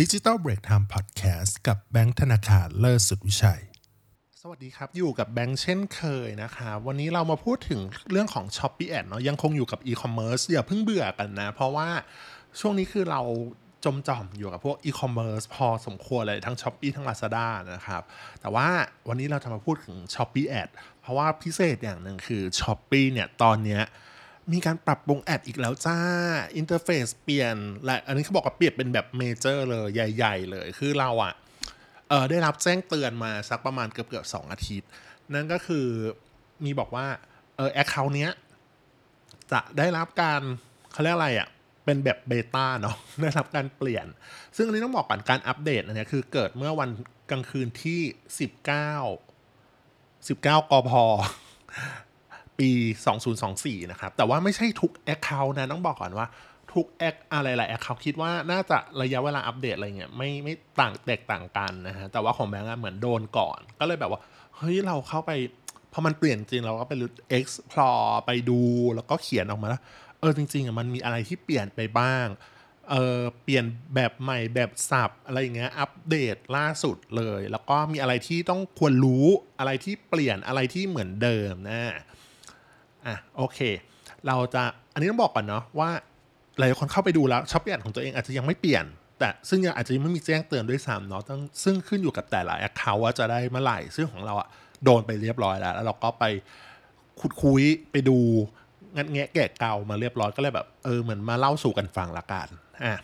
ดิจิ t a ลเบรกไทม์พอดแคสต์กับแบงค์ธนาคารเลิศสุดวิชัย สวัสดีครับ อยู่กับแบงค์เช่นเคยนะคะวันนี้เรามาพูดถึงเรื่องของ Shopee Ad เนาะยังคงอยู่กับ e-commerce อย่าเพิ่งเบื่อกันนะ เพราะว่าช่วงนี้คือเราจมจ่อมอยู่กับพวก e-commerce พอสมควรเลยทั้ง Shopee ทั้ง Lazada นะครับ แต่ว่าวันนี้เราจะมาพูดถึง Shopee Ad เพราะว่าพิเศษอย่างหนึ่งคือ s h อ p e e เนี่ยตอนเนี้ย มีการปรับปรุง Ad อีกแล้วจ้า Interface เปลี่ยน และอันนี้เขาบอกว่าเปลี่ยนเป็นแบบ major เลยใหญ่ ๆ เลย คือเราอะเออได้รับแจ้งเตือนมาสักประมาณเกือบเกือบสองอาทิตย์ นั่นก็คือมีบอกว่าเออ account เนี้ยจะได้รับการเขาเรียกอะไรอะ่ะเป็นแบบ beta เนาะได้รับการเปลี่ยน ซึ่งอันนี้ต้องบอกก่อนการอัปเดตอันนี้คือเกิดเมื่อวันกลางคืนที่ 19 19กพ ปี 2024 นะครับ แต่ว่าไม่ใช่ทุก Account นะ ต้องบอกก่อนว่าทุกแอคอะไรหลายแอคเขาคิดว่าน่าจะระยะเวลาอัปเดตอะไรเงี้ยไม่ไม่ต่างแตกต่างกันนะฮะแต่ว่าของแบงก์เหมือนโดนก่อน ก็เลยแบบว่า เฮ้ย เราเข้าไปพอมันเปลี่ยนจริงเราก็ไป explore ไปดูแล้วก็เขียนออกมาแล้วเออจริงๆอะมันมีอะไรที่เปลี่ยนไปบ้างเออเปลี่ยนแบบใหม่แบบสับอะไรเงี้ยอัปเดตล่าสุดเลย แล้วก็มีอะไรที่ต้องควรรู้อะไรที่เปลี่ยนอะไรที่เหมือนเดิมนะ อะโอเค เราจะอันนี้ต้องบอกก่อนเนาะว่าหลายคนเข้าไปดูแล้ว Shopee ของตัวเองอาจจะยังไม่เปลี่ยน แต่ซึ่งยังอาจจะยังไม่มีแจ้งเตือนด้วยซ้ำเนาะต้องซึ่งขึ้นอยู่กับแต่ละ account ว่าจะได้เมื่อไหร่ซึ่งของเราอะโดนไปเรียบร้อยแล้ว แล้วเราก็ไปขุดคุ้ยไปดูงัดแงะแกะเกามาเรียบร้อยก็เลยแบบเออเหมือนมาเล่าสู่กันฟังละกันอะ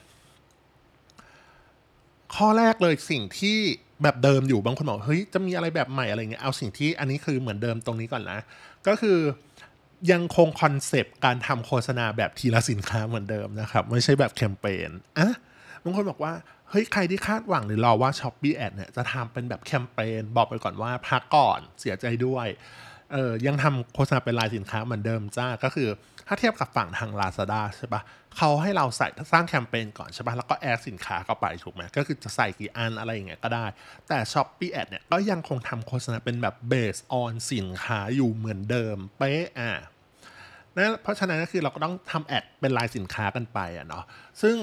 ข้อแรกเลยสิ่งที่แบบเดิมอยู่บางคนบอกเฮ้ยจะมีอะไรแบบใหม่อะไรเงี้ยเอาสิ่งที่อันนี้คือเหมือนเดิมตรงนี้ก่อนนะ ก็คือ ยังคงคอนเซปต์การทำโฆษณาแบบทีละสินค้าเหมือนเดิมนะครับ ไม่ใช่แบบแคมเปญอะบางคนบอกว่า เฮ้ย ใครที่คาดหวังหรือรอว่า Shopee Ad เนี่ยจะทำเป็นแบบแคมเปญบอกไปก่อนว่าพักก่อนเสียใจด้วยเออยังทำโฆษณาเป็นรายสินค้าเหมือนเดิมจ้าก็คือ ถ้าเทียบกับฝั่งทาง Lazada ใช่ปะเขาให้เราใส่สร้างแคมเปญก่อนใช่ปะแล้วก็แอดสินค้าเข้าไปถูกไหมก็คือจะใส่กี่อันอะไรอย่างเงี้ยก็ได้ แต่ s h อ p e e Ad เนี่ยก็ยังคงทำโฆษณาเป็นแบบ based on สินค้าอยู่เหมือนเดิมเป๊ะอะนะเพราะฉะนั้นก็คือเราก็ต้องทำแอดเป็นลายสินค้ากันไปอะเนาะซึ่ง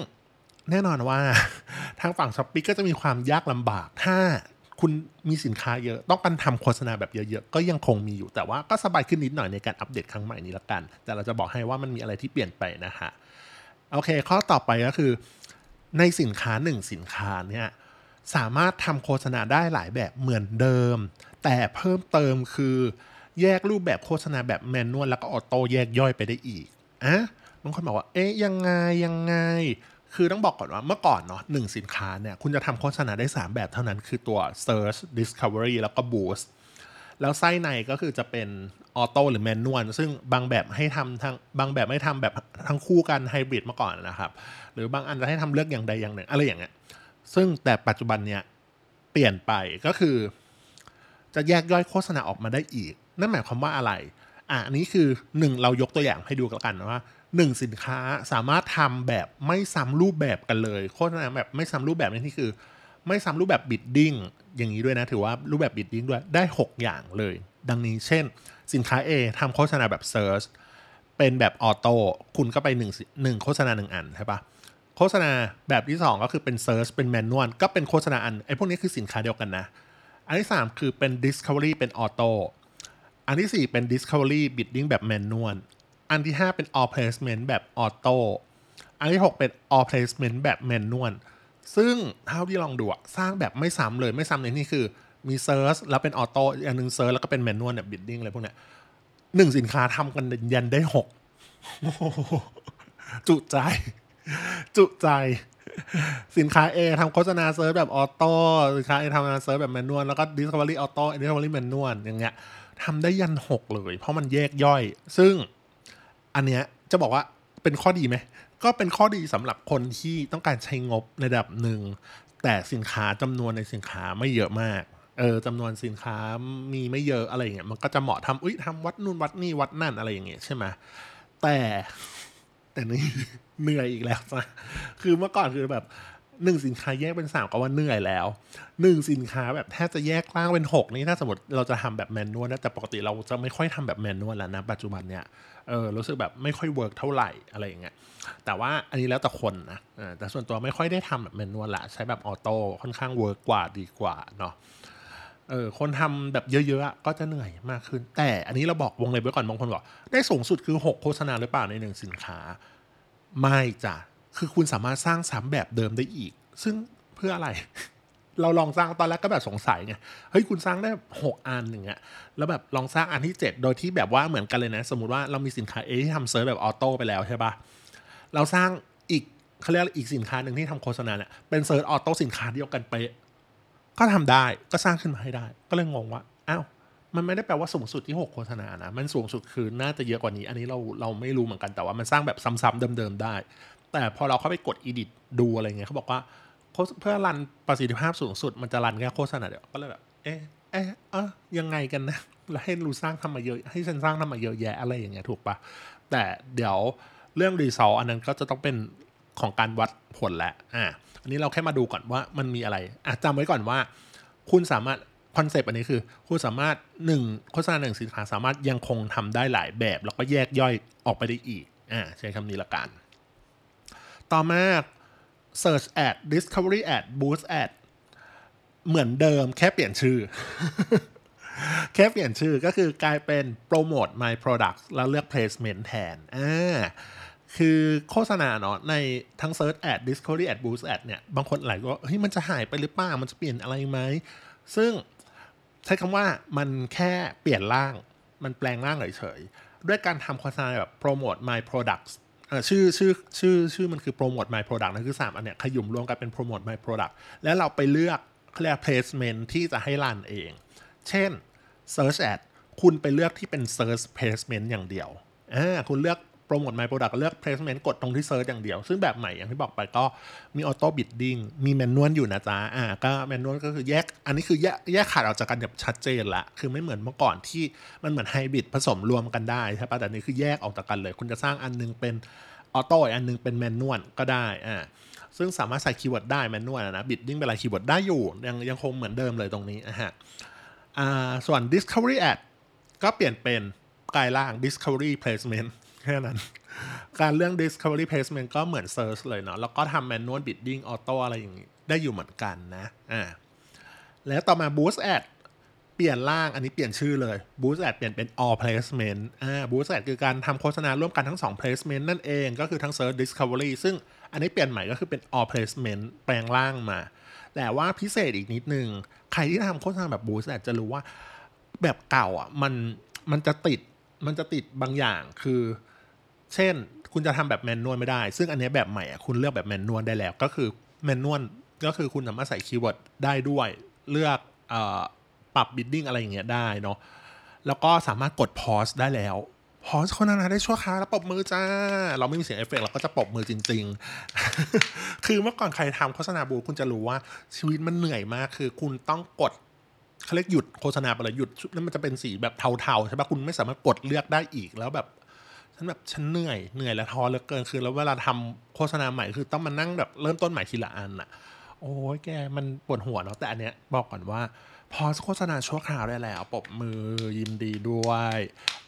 แน่นอนว่าทางฝั่งช้อปปี้ก็จะมีความยากลำบากถ้า คุณมีสินค้าเยอะต้องการทำโฆษณาแบบเยอะๆ ก็ยังคงมีอยู่แต่ว่าก็สบายขึ้นนิดหน่อยในการอัปเดตครั้งใหม่นี้ละกัน แต่เราจะบอกให้ว่ามันมีอะไรที่เปลี่ยนไปนะฮะโอเค ข้อต่อไปก็คือ ในสินค้าหนึ่งสินค้าเนี่ยสามารถทำโฆษณาได้หลายแบบเหมือนเดิม แต่เพิ่มเติมคือแยกรูปแบบโฆษณาแบบแมนนวลแล้วก็ออโต้แยกย่อยไปได้อีกอะบางคนบอกว่า เอ๊ยยังไงยังไง คือต้องบอกก่อนว่าเมื่อก่อนเนาะหนึ่งสินค้าเนี่ยคุณจะทำโฆษณาได้ 3 แบบเท่านั้นคือตัว Search Discovery แล้วก็ Boost แล้วไส้ในก็คือจะเป็นออโต้หรือแมนนวลซึ่งบางแบบให้ทำทั้งบางแบบไม่ทำแบบทั้งคู่กันไฮบริดมาก่อนนะครับ หรือบางอันจะให้ทำเลือกอย่างใดอย่างหนึ่งอะไรอย่างเงี้ยซึ่งแต่ปัจจุบันเนี่ยเปลี่ยนไปก็คือ จะแยกย่อยโฆษณาออกมาได้อีก นั่นหมายความว่าอะไรอะอันนี้คือหนึ่งเรายกตัวอย่างให้ดูกันว่าหนึ่งสินค้าสามารถทำแบบไม่ซ้ำรูปแบบกันเลยโฆษณาแบบไม่ซ้ำรูปแบบนี่คือ ไม่ซ้ำรูปแบบบิดดิ้งอย่างนี้ด้วยนะ ถือว่ารูปแบบ bidding ด้วยได้ 6 อย่างเลย ดังนี้เช่น สินค้า A ทำโฆษณาแบบ search เป็นแบบ auto คุณก็ไป1โฆษณา 1 อันใช่ปะโฆษณาแบบที่ 2 ก็คือเป็น search เป็น manual ก็เป็นโฆษณาอันไอ้พวกนี้คือสินค้าเดียวกันนะ อันที่ 3 คือเป็น Discovery เป็น auto อันที่ 4 เป็น Discovery Bidding แบบ manual อันที่ 5 เป็น All Placement แบบ auto อันที่ 6 เป็น All Placement แบบ manualซึ่งเท่าที่ลองดูอะสร้างแบบไม่ซ้ำเลยไม่ซ้ำในนี่คือมี search แล้วเป็น auto อันนึง search แล้วก็เป็น manual แบบ bidding อะไรพวกเนี้ยหนึ่งสินค้าทำกันยันได้หกจุใจ จุใจ สินค้า A ทำโฆษณา search แบบ auto สินค้า A ทำโฆษณา search แบบ manual แล้วก็ Discovery Auto Discovery Manual อย่างเงี้ยทำได้ยันหกเลย เพราะมันแยกย่อย ซึ่ง อันเนี้ยจะบอกว่าเป็นข้อดีไหม ก็เป็นข้อดีสำหรับคนที่ต้องการใช้งบในระดับหนึ่ง แต่สินค้าจำนวนในสินค้าไม่เยอะมากเออจำนวนสินค้ามีไม่เยอะอะไรเงี้ยมันก็จะเหมาะทำอุ้ยทำวัดนู่นวัดนี่วัดนั่นอะไรอย่างเงี้ยใช่ไหมแต่แต่นี่เหนื่อยอีกแล้วนะคือเมื่อก่อนคือแบบ หนึ่งสินค้าแยกเป็นสามก็ว่าเหนื่อยแล้วหนึ่งสินค้าแบบแทบจะแยกล่างเป็นหกนี่ถ้าสมมติเราจะทำแบบแมนนวลนะแต่ปกติเราจะไม่ค่อยทำแบบแมนนวลแล้วนะ ปัจจุบันเนี่ยเออรู้สึกแบบไม่ค่อย work เท่าไหร่อะไรอย่างเงี้ยแต่ว่าอันนี้แล้วแต่คนนะแต่ส่วนตัวไม่ค่อยได้ทำแบบ manual ละใช้แบบ auto ค่อนข้าง work กว่าดีกว่าเนาะเออคนทำแบบเยอะๆก็จะเหนื่อยมากขึ้น แต่อันนี้เราบอกวงเล็บไว้ก่อนบางคนบอกได้สูงสุดคือ 6 โฆษณาหรือเปล่าในหนึ่งสินค้า ไม่จ้ะ คือคุณสามารถสร้างซ้ำแบบเดิมได้อีก ซึ่งเพื่ออะไร เราลองสร้างตอนแรกก็แบบสงสัยไงเฮ้ยคุณสร้างได้หกอันอย่างเงี้ยแล้วแบบลองสร้างอันที่เจ็ดโดยที่แบบว่าเหมือนกันเลยนะ สมมติว่าเรามีสินค้า A ที่ทำ search แบบ auto ไปแล้วใช่ปะเราสร้างอีกเขาเรียกอีกสินค้าหนึ่งที่ทำโฆษณาเนี่ยเป็น search auto สินค้าเดียวกันไป ก็ทำได้ก็สร้างขึ้นมาให้ได้ ก็เลยงงว่าอ้าวมันไม่ได้แปลว่าสูงสุดที่ 6 โฆษณานะ มันสูงสุดคือน่าจะเยอะกว่านี้ อันนี้เราเราไม่รู้เหมือนกันแต่ว่ามันสร้างแบบซ้ำๆเดิมๆได้ แต่พอเราเข้าไปกด edit ดูอะไรเงี้ยเขาบอกว่าเพื่อรันประสิทธิภาพสูงสุดมันจะรันแค่โฆษณาเดียวก็เลยแบบเอ๊ะเอ๊ะเออยังไงกันนะแล้วให้รูสร้างทำมาเยอะให้ฉันสร้างทำมาเยอะแยะอะไรอย่างเงี้ยถูกปะแต่เดี๋ยวเรื่องรีซออันนั้นก็จะต้องเป็นของการวัดผลแหละอะอันนี้เราแค่มาดูก่อนว่ามันมีอะไรอะจำไว้ก่อนว่า คุณสามารถคอนเซปต์อันนี้คือ คุณสามารถหนึ่งโฆษณาหนึ่งสินค้าสามารถยังคงทำได้หลายแบบ แล้วก็แยกย่อยออกไปได้อีกอ่าใช้คำนี้ละกัน ต่อมา Search Ad Discovery Ad Boost Ad เหมือนเดิมแค่เปลี่ยนชื่อ แค่เปลี่ยนชื่อก็คือกลายเป็น Promote My Product แล้วเลือก Placement แทนอ่าคือโฆษณาเนาะในทั้ง Search Ad Discovery Ad Boost Ad เนี่ย บางคนหลายก็เฮ้ยมันจะหายไปหรือเปล่า มันจะเปลี่ยนอะไรไหม ซึ่งใช้คำว่ามันแค่เปลี่ยนร่าง มันแปลงร่างเฉยๆ ด้วยการทำโฆษณาแบบ Promote My Products ชื่อชื่อชื่อชื่อมันคือโปรโมท my product นั่นคือ 3 อันเนี้ยขยุ่มรวมกันเป็นโปรโมท my product แล้วเราไปเลือกเรียก placement ที่จะให้รันเอง เช่น search ad คุณไปเลือกที่เป็น search placement อย่างเดียวอ่าคุณเลือก promote my product เลือก placement กดตรงที่ search อย่างเดียว ซึ่งแบบใหม่อย่างที่บอกไปก็มี auto bidding มี manual อยู่นะจ๊ะอ่าก็ manual ก็คือแยก อันนี้คือแยกแยกขาดออกจากกันแบบชัดเจนละ คือไม่เหมือนเมื่อก่อนที่มันเหมือนไฮบริดผสมรวมกันได้ใช่ปะแต่นี้คือแยกออกจากกันเลย คุณจะสร้างอันนึงเป็น auto อันนึงเป็น manual ก็ได้อ่าซึ่งสามารถใส่ keyword ได้ manual นะ bidding เป็นอะไร keyword ได้อยู่ยังยังคงเหมือนเดิมเลยตรงนี้นะฮะอ่าส่วน Discovery Ad ก็เปลี่ยนเป็นกลายร่าง Discovery Placement แค่นั้น การเรื่อง Discovery Placement ก็เหมือน Search เลยเนาะแล้วก็ทำ Manual Bidding Auto อะไรอย่างนี้ได้อยู่เหมือนกันนะอ่าแล้วต่อมา Boost Ad เปลี่ยนร่างอันนี้เปลี่ยนชื่อเลย Boost Ad เปลี่ยนเป็น All Placement อ่า Boost Ad คือการทำโฆษณาร่วมกันทั้ง 2 Placement นั่นเองก็คือทั้ง Search Discovery ซึ่งอันนี้เปลี่ยนใหม่ก็คือเป็น All Placement แปลงร่างมา แต่ว่าพิเศษอีกนิดนึง ใครที่ทำโฆษณาแบบ Boost Ad จะรู้ว่าแบบเก่าอะมันมันจะติดมันจะติดบางอย่างคือ เช่น คุณจะทำแบบแมนนวลไม่ได้ ซึ่งอันนี้แบบใหม่อะคุณเลือกแบบแมนนวลได้แล้ว ก็คือmanual ก็คือคุณสามารถใส่ keyword ได้ด้วย เลือกปรับ bidding อะไรอย่างเงี้ยได้เนาะแล้วก็สามารถกด pause ได้แล้ว pause คนนั้นได้ชั่วคราวแล้วปรบมือจ้า เราไม่มีเสียงเอฟเฟกเราก็จะปรบมือจริง ๆ คือเมื่อก่อนใครทำโฆษณาบูคุณจะรู้ว่าชีวิตมันเหนื่อยมาก คือคุณต้องกดเขาเรียกหยุดโฆษณาไปเลยหยุดนั่นมันจะเป็นสีแบบเทาๆใช่ปะคุณไม่สามารถกดเลือกได้อีกแล้วแบบ ฉันแบบฉันเหนื่อยเหนื่อยและท้อเหลือเกินคือ แล้วเวลาทำโฆษณาใหม่คือต้องมานั่งแบบเริ่มต้นใหม่ทีละอันอะโอ้ยแกมันปวดหัวเนาะแต่อันเนี้ยบอกก่อนว่า พอโฆษณาชั่วคราวได้แล้วปบมือยินดีด้วย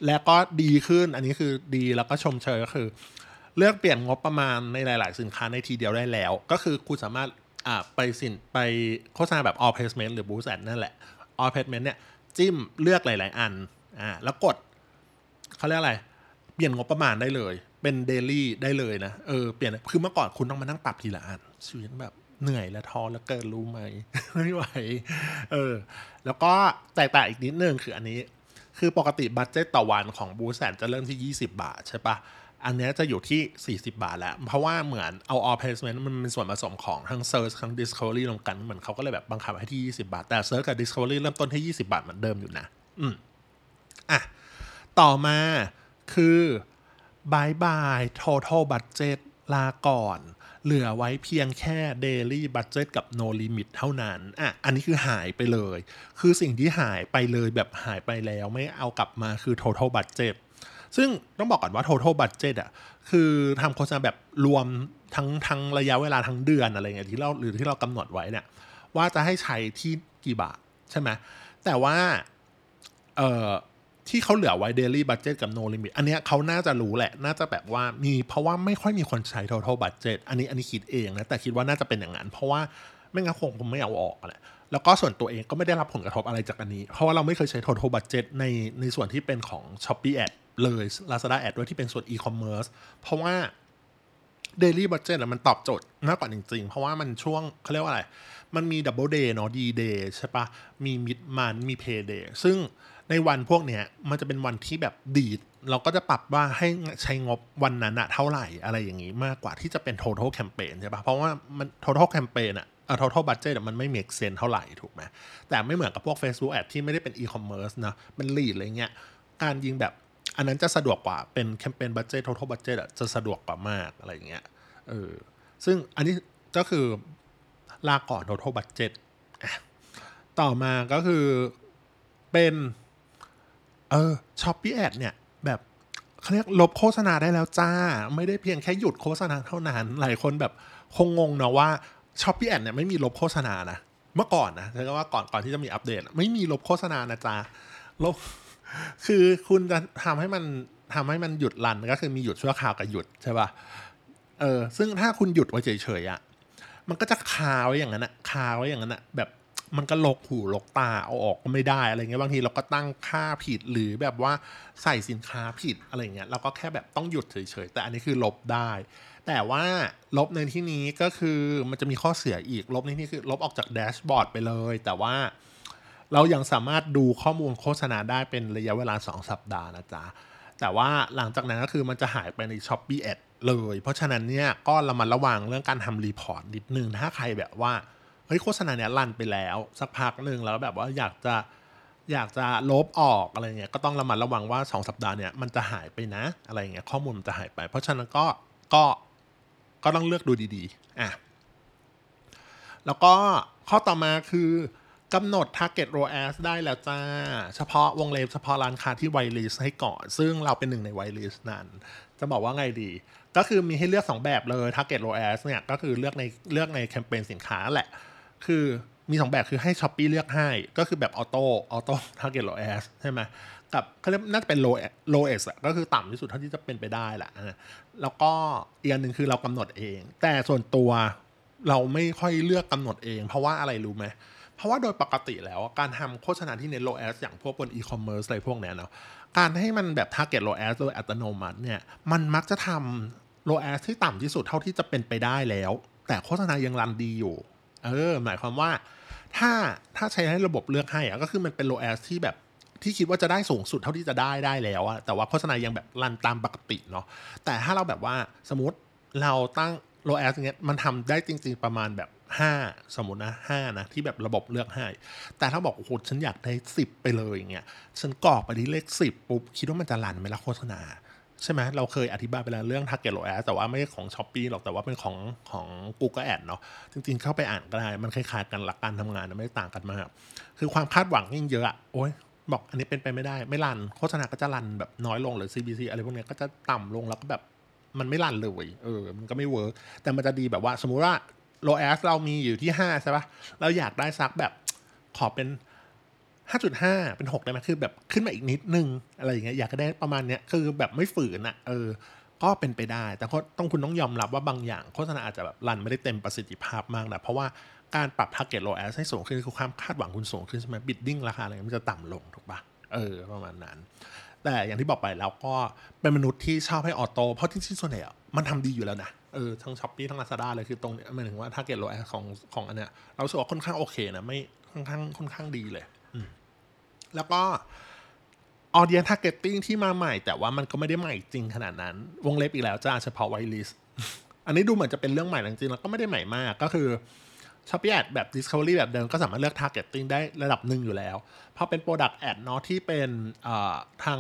แล้วก็ดีขึ้นอันนี้คือดีแล้วก็ชมเชยก็คือ เลือกเปลี่ยนงบประมาณในหลาย ๆ สินค้าในทีเดียวได้แล้ว ก็คือคุณสามารถไปสินไปโฆษณาแบบ all placement หรือ boost ad นั่นแหละ all placement เนี่ยจิ้มเลือกหลาย ๆ อันอ่าแล้วกดเขาเรียกอะไร เปลี่ยนงบประมาณได้เลย เป็นเดลี่ได้เลยนะ เออ เปลี่ยน คือเมื่อก่อนคุณต้องมานั่งปรับทีละอันชีวิตแบบเหนื่อยและท้อแล้วเกินรู้ไหม ไม่ไหว เออ แล้วก็แตกต่างอีกนิดนึงคืออันนี้ คือปกติบัตเจตต่อวันของบูแสนจะเริ่มที่ 20 บาทใช่ปะอันนี้จะอยู่ที่ 40 บาทแล้ว เพราะว่าเหมือนเอา all placement มันเป็นส่วนผสมของทั้ง search ทั้ง discovery รวมกัน เหมือนเขาก็เลยแบบบังคับให้ที่ 20 บาท แต่ search กับ discovery เริ่มต้นที่ 20 บาทเหมือนเดิมอยู่นะ อืม อะ ต่อมา คือบายบาย total budget ลาก่อน เหลือไว้เพียงแค่ daily budget กับ no limit เท่านั้น อะ อันนี้คือหายไปเลย คือสิ่งที่หายไปเลยแบบหายไปแล้วไม่เอากลับมาคือ total budget ซึ่งต้องบอกก่อนว่า total budget อะ คือทำโฆษณาแบบรวมทั้งทั้งระยะเวลาทั้งเดือนอะไรเงี้ยที่เราหรือที่เรากำหนดไว้เนี่ย ว่าจะให้ใช้ที่กี่บาทใช่ไหม แต่ว่า เอ่อ ที่เขาเหลือไว้ daily budget กับ no limit อันเนี้ยเขาน่าจะรู้แหละ น่าจะแบบว่ามีเพราะว่าไม่ค่อยมีคนใช้ total budget อันนี้อันนี้คิดเองนะ แต่คิดว่าน่าจะเป็นอย่างนั้น เพราะว่าไม่งั้นคงผมไม่เอาออกแหละแล้วก็ส่วนตัวเองก็ไม่ได้รับผลกระทบอะไรจากอันนี้ เพราะว่าเราไม่เคยใช้ total budget ในในส่วนที่เป็นของ Shopee Ad เลย Lazada Ad ด้วยที่เป็นส่วน e-commerce เพราะว่า daily budget มันตอบโจทย์มากกว่าจริง ๆ เพราะว่ามันช่วงเขาเรียกว่าอะไร มันมี double day เนาะ d day ใช่ปะมี mid month มี pay day ซึ่ง ในวันพวกเนี้ยมันจะเป็นวันที่แบบดีด เราก็จะปรับว่าให้ใช้งบวันนั้นอะเท่าไหร่อะไรอย่างงี้มากกว่าที่จะเป็น total campaign ใช่ปะเพราะว่ามัน total campaign อะเอ่อ total budget มันไม่ make sense เท่าไหร่ถูกไหมแต่ไม่เหมือนกับพวก Facebook ad ที่ไม่ได้เป็น e-commerce นะมัน lead อะไรเงี้ยการยิงแบบอันนั้นจะสะดวกกว่าเป็นแคมเปญบัตเจ t total budget อะจะสะดวกกว่ามากอะไรอย่างเงี้ยเออซึ่งอันนี้ก็คือลาก่อน total budget ต่อมาก็คือเป็น เออ Shopee Ad เนี่ย แบบเขาเรียกลบโฆษณาได้แล้วจ้า ไม่ได้เพียงแค่หยุดโฆษณาเท่านั้น หลายคนแบบคงงงนะว่า Shopee Ad เนี่ยไม่มีลบโฆษณานะเมื่อก่อนนะใช้คำว่าก่อนก่อนที่จะมีอัปเดต ไม่มีลบโฆษณานะจ๊ะลบคือคุณจะทำให้มันทำให้มันหยุดรันก็คือมีหยุดชั่วคราวกับหยุดใช่ป่ะเออซึ่งถ้าคุณหยุดไว้เฉยๆอะ่ะมันก็จะคาไว้อย่างนั้นอะคาไว้อย่างนั้นอะแบบ มันก็ลกหูลกตาเอาออกก็ไม่ได้อะไรเงี้ยบางทีเราก็ตั้งค่าผิดหรือแบบว่าใส่สินค้าผิดอะไรเงี้ยเราก็แค่แบบต้องหยุดเฉยๆแต่อันนี้คือลบได้ แต่ว่าลบในที่นี้ก็คือมันจะมีข้อเสียอีกลบในที่นี้คือลบออกจากแดชบอร์ดไปเลย แต่ว่าเรายังสามารถดูข้อมูลโฆษณาได้เป็นระยะเวลา 2 สัปดาห์นะจ๊ะ แต่ว่าหลังจากนั้นก็คือมันจะหายไปใน s h อ p e e Ad เลย เพราะฉะนั้นเนี่ยก็เรามาระวังเรื่องการทำรีพอร์ตนิดนึงถ้าใครแบบว่า เฮ้ยโฆษณาเนี้ยรันไปแล้ว สักพักหนึ่งแล้วแบบว่าอยากจะอยากจะลบออกอะไรเงี้ยก็ต้องระมัดระวังว่า 2 สัปดาห์เนี่ยมันจะหายไปนะ อะไรเงี้ยข้อมูลมันจะหายไป เพราะฉะนั้นก็ก็ก็ต้องเลือกดูดีๆอะแล้วก็ข้อต่อมาคือกำหนด target ROAS ได้แล้วจ้า เฉพาะวงเล็บเฉพาะร้านค้าที่ whitelist ให้ก่อน ซึ่งเราเป็นหนึ่งใน whitelist นั้น จะบอกว่าไงดี ก็คือมีให้เลือก 2 แบบเลย target ROAS เนี่ยก็คือเลือกในเลือกในแคมเปญสินค้าแหละ คือมี2แบบคือให้ Shopee เลือกให้ ก็คือแบบ auto auto target ROAS ใช่ไหมกับเขาเรียกน่าจะเป็น low lowest อะก็คือต่ำที่สุดเท่าที่จะเป็นไปได้แหละแล้วก็อีกอันหนึ่งคือเรากำหนดเอง แต่ส่วนตัวเราไม่ค่อยเลือกกำหนดเอง เพราะว่าอะไรรู้ไหมเพราะว่าโดยปกติแล้วการทำโฆษณาที่เน้น low as อย่างพวกบน e-commerce อะไรพวกเนี้ยเนาะการให้มันแบบ target low as โดยอัตโนมัติเนี่ยมันมักจะทำ low as ที่ต่ำที่สุดเท่าที่จะเป็นไปได้แล้ว แต่โฆษณายังรันดีอยู่ เออ หมายความว่าถ้าถ้าใช้ให้ระบบเลือกให้อะก็คือมันเป็น low as ที่แบบที่คิดว่าจะได้สูงสุดเท่าที่จะได้ได้แล้วอะแต่ว่าโฆษณายังแบบรันตามปกติเนาะแต่ถ้าเราแบบว่าสมมติเราตั้ง low as เงี้ยมันทำได้จริง ๆประมาณแบบ 5 สมมตินะ5นะที่แบบระบบเลือกให้ แต่ถ้าบอกโอ้โหฉันอยากได้ 10 ไปเลยอย่างเงี้ยฉันกรอกไปที่เลข 10 ปุ๊บ คิดว่ามันจะรันไหมล่ะโฆษณา ใช่ไหมเราเคยอธิบายไปแล้วเรื่อง target low ad แต่ว่าไม่ใช่ของ s h อ p e e หรอกแต่ว่าเป็นของของ Google Ad เนาะจริงๆเข้าไปอ่านก็ได้ มันคล้ายๆกันหลักการทำงานนะไม่ต่างกันมาก คือความคาดหวังยิ่งเยอะโอ้ยบอกอันนี้เป็นไปไม่ได้ ไม่รันโฆษณาก็จะรันแบบน้อยลงหรือ CBC อะไรพวกนี้ก็จะต่ำลงแล้วก็แบบมันไม่รันเลยเออมันก็ไม่เวิร์กแต่มันจะดีแบบว่า สมมุติว่า low as เรามีอยู่ที่5ใช่ปะเราอยากได้สักแบบขอเป็น 5.5 เป็น 6 ได้ไหมคือแบบขึ้นมาอีกนิดนึง อะไรอย่างเงี้ยอยากได้ประมาณเนี้ยคือแบบไม่ฝืนอะเออ ก็เป็นไปได้ แต่ก็ต้องคุณต้องยอมรับว่าบางอย่างโฆษณาอาจจะแบบรันไม่ได้เต็มประสิทธิภาพมากนะเพราะว่าการปรับ target low as ให้สูงขึ้นคือความคาดหวังคุณสูงขึ้นใช่ไหม bidding ราคาอะไรมันจะต่ำลงถูกปะเออประมาณนั้น แต่อย่างที่บอกไปแล้วก็เป็นมนุษย์ที่ชอบให้ auto เพราะที่ส่วนใหญ่ะมันทำดีอยู่แล้วนะเออทั้ง Shopee ทั้งลาซาด้าเลยคือตรงเนี้ยหมายถึงว่า target low as ของของอันเนี้ยเรารู้สึกว่าค่อนข้างโอเคนะไม่ค่อนข้างค่อนข้างดีเลย แล้วก็ audience targeting ที่มาใหม่ แต่ว่ามันก็ไม่ได้ใหม่จริงขนาดนั้น วงเล็บอีกแล้วจ้าเฉพาะ white list อันนี้ดูเหมือนจะเป็นเรื่องใหม่จริงแล้วก็ไม่ได้ใหม่มากก็คือ Shopee Ad แบบ Discovery แบบเดิมก็สามารถเลือก targeting ได้ระดับหนึ่งอยู่แล้ว เพราะเป็น Product Ad เนาะที่เป็นทาง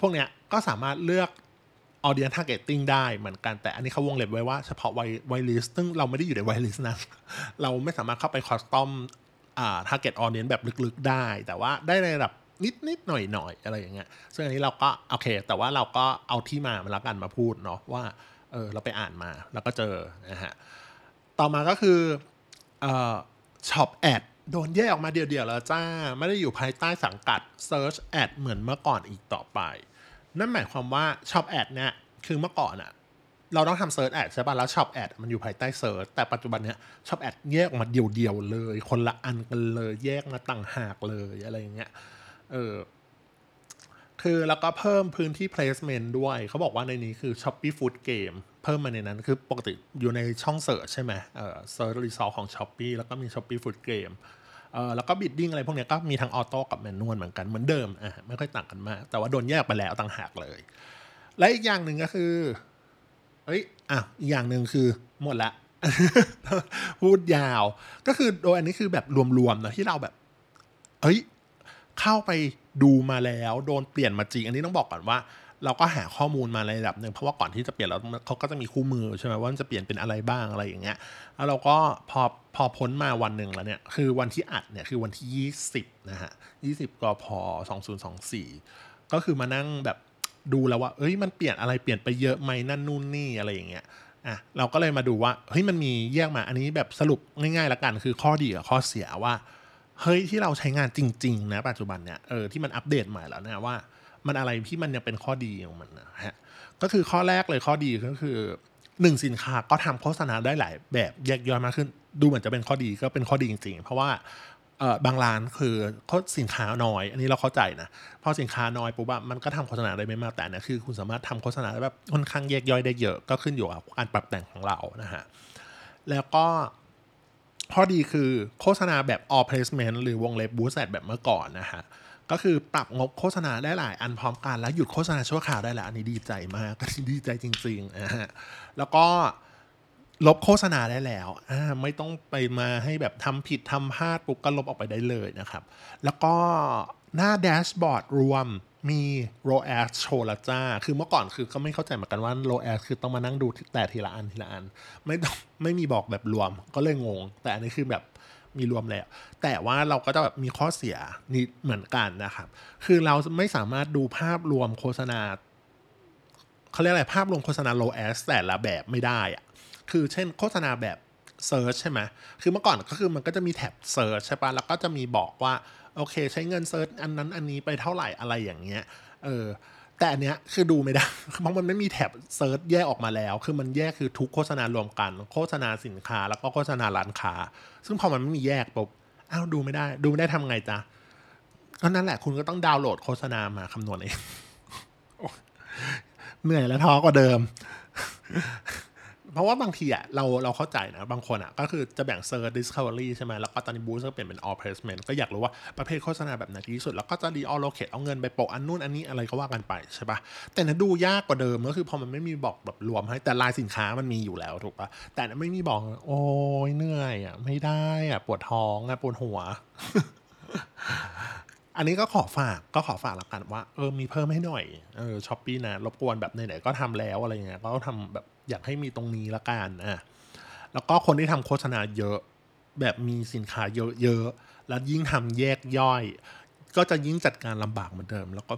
พวกเนี้ยก็สามารถเลือก audience targeting ได้เหมือนกันแต่อันนี้เขาวงเล็บไว้ว่าเฉพาะ white white list ซึ่งเราไม่ได้อยู่ใน white list นะ เราไม่สามารถเข้าไป custom อ่า target audience แบบลึกๆได้ แต่ว่าได้ในระดับนิดนิดหน่อยหน่อยอะไรอย่างเงี้ย ซึ่งอันนี้เราก็โอเค แต่ว่าเราก็เอาที่มามาแล้วกันมาพูดเนาะว่าเออเราไปอ่านมาแล้วก็เจอนะฮะ ต่อมาก็คืออ Shop Ad โดนแยกออกมาเดียวๆแล้วจ้า ไม่ได้อยู่ภายใต้สังกัด Search Ad เหมือนเมื่อก่อนอีกต่อไป นั่นหมายความว่า Shop Ad เนี่ยคือเมื่อก่อนอะ เราต้องทำ Search Ad ใช่ป่ะ แล้ว Shop Ad มันอยู่ภายใต้ Search แต่ปัจจุบันเนี้ย Shop Ad แยกออกมาเดี่ยวๆเลย คนละอันกันเลย แยกมาต่างหากเลยอะไรอย่างเงี้ยเออคือแล้วก็เพิ่มพื้นที่ placement ด้วย เขาบอกว่าในนี้คือ Shopee Food Game เพิ่มมาในนั้นคือปกติอยู่ในช่อง search ใช่ไหมเออ search result ของ Shopee แล้วก็มี Shopee Food Game เออแล้วก็ bidding อะไรพวกนี้ก็มีทั้ง auto กับ manual เหมือนกันเหมือนเดิมอะไม่ค่อยต่างกันมาก แต่ว่าโดนแยกไปแล้วต่างหากเลย และอีกอย่างหนึ่งก็คือ เอ้ยอะอีกอย่างหนึ่งคือหมดละ พูดยาว ก็คือโดยอันนี้คือแบบรวมๆนะที่เราแบบ เอ้ย เข้าไปดูมาแล้ว โดนเปลี่ยนมาจริง อันนี้ต้องบอกก่อนว่า เราก็หาข้อมูลมาในระดับหนึ่งเพราะว่าก่อนที่จะเปลี่ยนเราเขาก็จะมีคู่มือใช่ไหมว่ามันจะเปลี่ยนเป็นอะไรบ้างอะไรอย่างเงี้ยแล้วเราก็พอพอพ้นมาวันหนึ่งแล้วเนี่ย คือวันที่อัดเนี่ยคือวันที่ 20นะฮะ20กพ2024ก็คือมานั่งแบบ ดูแล้วว่าเอ้ยมันเปลี่ยนอะไรเปลี่ยนไปเยอะไหมนั่นนู่นนี่อะไรอย่างเงี้ยอะเราก็เลยมาดูว่าเฮ้ยมันมีแยกมาอันนี้แบบสรุปง่ายๆล้วกันคือข้อดีกับข้อเสียว่าเฮ้ยที่เราใช้งานจริงๆนะปัจจุบันเนี่ยเออที่มันอัปเดตใหม่แล้วนะว่า มันอะไรที่มันยังเป็นข้อดีของมันนะฮะก็คือข้อแรกเลยข้อดีก็คือหนึ่งสินค้าก็ทำโฆษณาได้หลายแบบแยกย่อยมากขึ้น ดูเหมือนจะเป็นข้อดีก็เป็นข้อดีจริงๆ เพราะว่า บางร้านคือเขาสินค้าน้อย อันนี้เราเข้าใจนะพอสินค้าน้อยปุ๊บมันก็ทำโฆษณาได้ไม่มากแต่เนี่ยคือคุณสามารถทำโฆษณาได้แบบค่อนข้างแยกย่อยได้เยอะ ก็ขึ้นอยู่กับการปรับแต่งของเรานะฮะแล้วก็ข้อดีคือโฆษณาแบบ all placement หรือวงเล็บ boost ad แบบเมื่อก่อนนะฮะก็คือปรับงบโฆษณาได้หลายอันพร้อมกัน แล้วหยุดโฆษณาชั่วคราวได้แล้วอันนี้ดีใจมากดีใจจริงๆนะฮะแล้วก็ ลบโฆษณาได้แล้วไม่ต้องไปมาให้แบบทำผิดทำพลาดปุ๊บก็ลบออกไปได้เลยนะครับ แล้วก็หน้าแดชบอร์ดรวมมี ROAS โชว์ละจ้า คือเมื่อก่อนคือก็ไม่เข้าใจเหมือนกันว่า ROAS คือต้องมานั่งดูแต่ทีละอันทีละอัน ไม่ต้องไม่มีบอกแบบรวมก็เลยงง แต่อันนี้คือแบบมีรวมแล้ว แต่ว่าเราก็จะแบบมีข้อเสียนิดเหมือนกันนะครับ คือเราไม่สามารถดูภาพรวมโฆษณาเขาเรียกอะไรภาพรวมโฆษณา low as แต่ละแบบไม่ได้อะ คือเช่นโฆษณาแบบ search ใช่ไหมคือเมื่อก่อนก็คือมันก็จะมีแท็บ search ใช่ปะแล้วก็จะมีบอกว่า โอเค ใช้เงิน search อันนั้นอันนี้ไปเท่าไหร่อะไรอย่างเงี้ย เออ แต่อันเนี้ยคือดูไม่ได้ เพราะมันไม่มีแท็บ search แยกออกมาแล้ว คือมันแยกคือทุกโฆษณารวมกัน โฆษณาสินค้า แล้วก็โฆษณาร้านค้า ซึ่งพอมันไม่มีแยกปุ๊บ อ้าวดูไม่ได้ ดูไม่ได้ทำไงจ๊ะก็นั่นแหละ คุณก็ต้องดาวน์โหลดโฆษณามาคำนวณเอง เหนื่อยและท้อกว่าเดิม เพราะว่าบางทีอะเราเราเข้าใจนะบางคนอะก็คือจะแบ่งเซอร์ discovery ใช่ไหมแล้วก็ตอนนี้ boost ก็เปลี่ยนเป็น all placement ก็อยากรู้ว่าประเภทโฆษณาแบบไหนดีที่สุด แล้วก็จะ reallocate เอาเงินไปโปะอันนู่นอันนี้อะไรก็ว่ากันไปใช่ปะแต่นะดูยากกว่าเดิมก็คือพอมันไม่มีบอกแบบรวมให้แต่ลายสินค้ามันมีอยู่แล้วถูกปะแต่ไม่มีบอกโอ้ยเหนื่อยอะไม่ได้อะปวดท้องอะปวดหัว อันนี้ก็ขอฝากก็ขอฝากล้วกันว่าเออมีเพิ่มให้หน่อยเออช้อปปี้นะรบกวนแบบไหนๆก็ทำแล้วอะไรเงี้ยก็ทำแบบอยากให้มีตรงนี้ละกันอะแล้วก็คนที่ทำโฆษณาเยอะแบบมีสินค้าเยอะๆแล้วยิ่งทำแยกย่อย ก็จะยิ่งจัดการลำบากเหมือนเดิม แล้วก็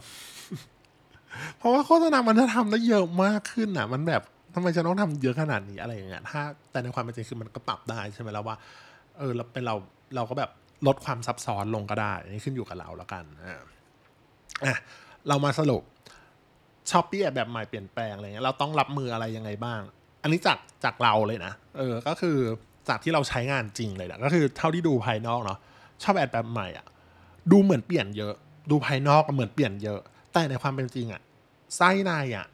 เพราะว่าโฆษณามันจะทำได้เยอะมากขึ้นอะ มันแบบทำไมจะต้องทำเยอะขนาดนี้อะไรอย่างเงี้ยถ้าแต่ในความเป็นจริงคือมันก็ปรับได้ใช่ไหมแล้วว่า เออเราเป็นเราเราก็แบบ ลดความซับซ้อนลงก็ได้อันนี้ขึ้นอยู่กับเราแล้วกันอ่าอะเรามาสรุปช้อปปี้แบบใหม่เปลี่ยนแปลงอะไรเงี้ยเราต้องรับมืออะไรยังไงบ้าง อันนี้จากจากเราเลยนะเออก็คือจากที่เราใช้งานจริงเลยนะก็คือเท่าที่ดูภายนอกเนาะชอบแอดแบบใหม่อะดูเหมือนเปลี่ยนเยอะ ดูภายนอกก็เหมือนเปลี่ยนเยอะ แต่ในความเป็นจริงอะไส้ในอะ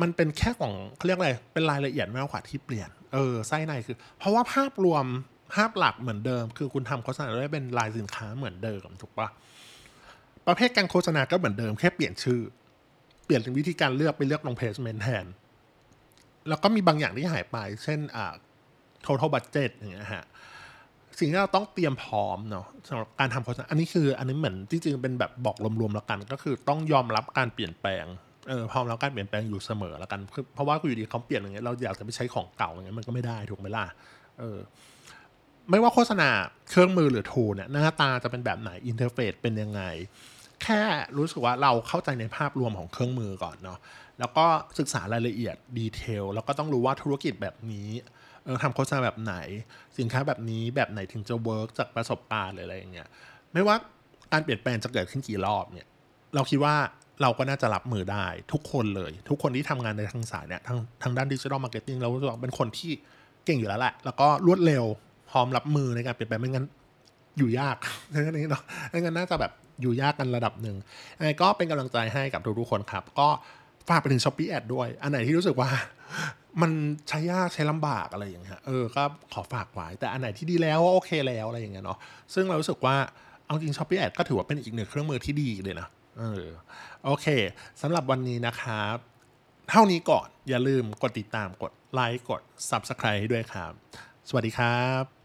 มันเป็นแค่ของเขาเรียกอะไรเป็นรายละเอียดมากกว่าที่เปลี่ยนเออไส้ในคือ เพราะว่าภาพรวม ภาพหลักเหมือนเดิม คือคุณทำโฆษณาได้เป็นลายสินค้าเหมือนเดิมถูกปะประเภทการโฆษณาก็เหมือนเดิมแค่เปลี่ยนชื่อ เปลี่ยนวิธีการเลือกไปเลือกลง placement แทน แล้วก็มีบางอย่างที่หายไป เช่นอ่า total budget อย่างเงี้ยฮะสิ่งที่เราต้องเตรียมพร้อมเนาะสำหรับการทำโฆษณาอันนี้คือ อันนี้เหมือนที่จริงเป็นแบบบอกรวมๆแล้วกัน ก็คือต้องยอมรับการเปลี่ยนแปลงเออพร้อมรับการเปลี่ยนแปลงอยู่เสมอแล้วกันคือเพราะว่าอยู่ดีเขาเปลี่ยนอย่างเงี้ยเราอยากจะไปใช้ของเก่าอย่างเงี้ยมันก็ไม่ได้ถูกไหมล่ะเออ ไม่ว่าโฆษณาเครื่องมือหรือ tool เนี่ยหน้าตาจะเป็นแบบไหน interface เป็นยังไง แค่รู้สึกว่าเราเข้าใจในภาพรวมของเครื่องมือก่อนเนาะแล้วก็ศึกษารายละเอียด detail แล้วก็ต้องรู้ว่าธุรกิจแบบนี้เออทำโฆษณาแบบไหน สินค้าแบบนี้แบบไหนถึงจะ work จากประสบการณ์หรืออะไรอย่างเงี้ยไม่ว่าการเปลี่ยนแปลงจะเกิดขึ้นกี่รอบเนี่ยเราคิดว่าเราก็น่าจะรับมือได้ทุกคนเลย ทุกคนที่ทำงานในทางสายเนี่ยทางทางด้าน digital marketing เราเป็นคนที่เก่งอยู่แล้วแหละ แล้วก็รวดเร็ว พร้อมรับมือในการเปลี่ยนแปลงไม่งั้น อยู่ยากงั้นนี้เนาะงั้นน่าจะแบบอยู่ยากกันระดับหนึ่งไงก็เป็นกำลังใจให้กับทุกๆคนครับ ก็ฝากไปถึง Shopee Ads ด้วย อันไหนที่รู้สึกว่ามันใช้ยากใช้ลำบากอะไรอย่างเงี้ยเออก็ขอฝากไว้แต่อันไหนที่ดีแล้วโอเคแล้วอะไรอย่างเงี้ยเนาะซึ่งเรารู้สึกว่าเอาจริง Shopee Ads ก็ถือว่าเป็นอีกหนึ่งเครื่องมือที่ดีเลยนะเออโอเคสำหรับวันนี้นะครับเท่านี้ก่อนอย่าลืมกดติดตามกดไลค์กด Subscribe ให้ด้วยครับ สวัสดีครับ